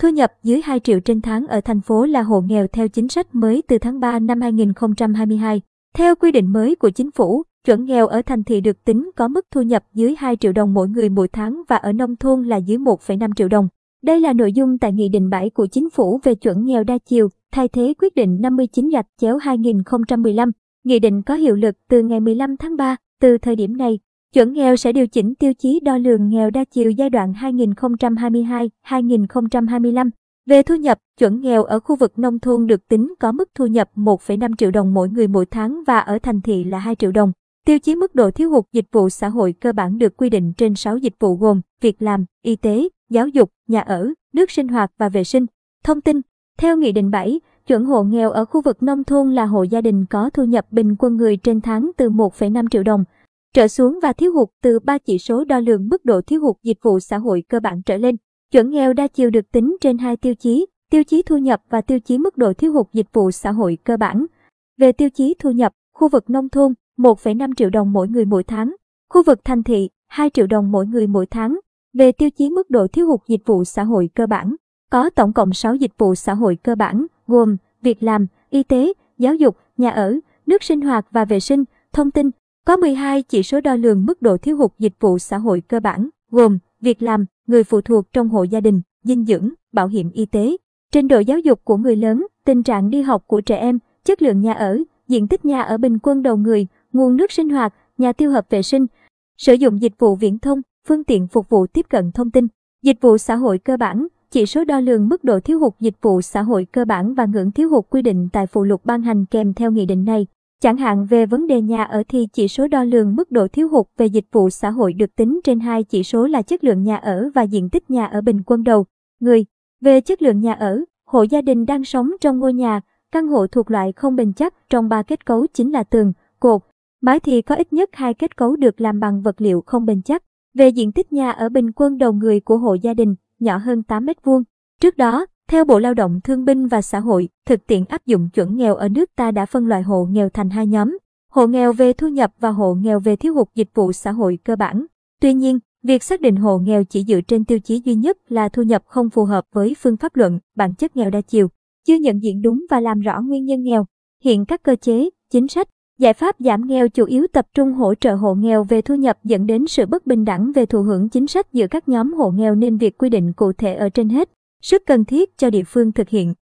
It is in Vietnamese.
Thu nhập dưới 2 triệu trên tháng ở thành phố là hộ nghèo theo chính sách mới từ tháng 3 năm 2022. Theo quy định mới của chính phủ, chuẩn nghèo ở thành thị được tính có mức thu nhập dưới 2 triệu đồng mỗi người mỗi tháng và ở nông thôn là dưới 1,5 triệu đồng. Đây là nội dung tại Nghị định 7 của Chính phủ về chuẩn nghèo đa chiều, thay thế quyết định 59 gạch chéo 2015. Nghị định có hiệu lực từ ngày 15 tháng 3. Từ thời điểm này, chuẩn nghèo sẽ điều chỉnh tiêu chí đo lường nghèo đa chiều giai đoạn 2022-2025. Về thu nhập, chuẩn nghèo ở khu vực nông thôn được tính có mức thu nhập 1,5 triệu đồng mỗi người mỗi tháng và ở thành thị là 2 triệu đồng. Tiêu chí mức độ thiếu hụt dịch vụ xã hội cơ bản được quy định trên 6 dịch vụ gồm việc làm, y tế, giáo dục, nhà ở, nước sinh hoạt và vệ sinh. Thông tin, theo Nghị định 7, chuẩn hộ nghèo ở khu vực nông thôn là hộ gia đình có thu nhập bình quân người trên tháng từ 1,5 triệu đồng trở xuống và thiếu hụt từ 3 chỉ số đo lường mức độ thiếu hụt dịch vụ xã hội cơ bản trở lên. Chuẩn nghèo đa chiều được tính trên hai tiêu chí, tiêu chí thu nhập và tiêu chí mức độ thiếu hụt dịch vụ xã hội cơ bản. Về tiêu chí thu nhập, khu vực nông thôn 1,5 triệu đồng mỗi người mỗi tháng, khu vực thành thị 2 triệu đồng mỗi người mỗi tháng. Về tiêu chí mức độ thiếu hụt dịch vụ xã hội cơ bản, có tổng cộng 6 dịch vụ xã hội cơ bản gồm việc làm, y tế, giáo dục, nhà ở, nước sinh hoạt và vệ sinh, thông tin. Có 12 chỉ số đo lường mức độ thiếu hụt dịch vụ xã hội cơ bản gồm việc làm, người phụ thuộc trong hộ gia đình, dinh dưỡng, bảo hiểm y tế, trình độ giáo dục của người lớn, tình trạng đi học của trẻ em, chất lượng nhà ở, diện tích nhà ở bình quân đầu người, nguồn nước sinh hoạt, nhà tiêu hợp vệ sinh, sử dụng dịch vụ viễn thông, phương tiện phục vụ tiếp cận thông tin, dịch vụ xã hội cơ bản, chỉ số đo lường mức độ thiếu hụt dịch vụ xã hội cơ bản và ngưỡng thiếu hụt quy định tại phụ lục ban hành kèm theo nghị định này. Chẳng hạn về vấn đề nhà ở thì chỉ số đo lường mức độ thiếu hụt về dịch vụ xã hội được tính trên hai chỉ số là chất lượng nhà ở và diện tích nhà ở bình quân đầu người. Về chất lượng nhà ở, hộ gia đình đang sống trong ngôi nhà, căn hộ thuộc loại không bền chắc trong ba kết cấu chính là tường, cột, mái thì có ít nhất hai kết cấu được làm bằng vật liệu không bền chắc. Về diện tích nhà ở bình quân đầu người của hộ gia đình, nhỏ hơn 8 mét vuông. Trước đó, theo Bộ Lao động Thương binh và Xã hội, thực tiễn áp dụng chuẩn nghèo ở nước ta đã phân loại hộ nghèo thành hai nhóm, hộ nghèo về thu nhập và hộ nghèo về thiếu hụt dịch vụ xã hội cơ bản. Tuy nhiên, việc xác định hộ nghèo chỉ dựa trên tiêu chí duy nhất là thu nhập không phù hợp với phương pháp luận, bản chất nghèo đa chiều, chưa nhận diện đúng và làm rõ nguyên nhân nghèo. Hiện các cơ chế, chính sách, giải pháp giảm nghèo chủ yếu tập trung hỗ trợ hộ nghèo về thu nhập dẫn đến sự bất bình đẳng về thụ hưởng chính sách giữa các nhóm hộ nghèo nên việc quy định cụ thể ở trên hết sức cần thiết cho địa phương thực hiện.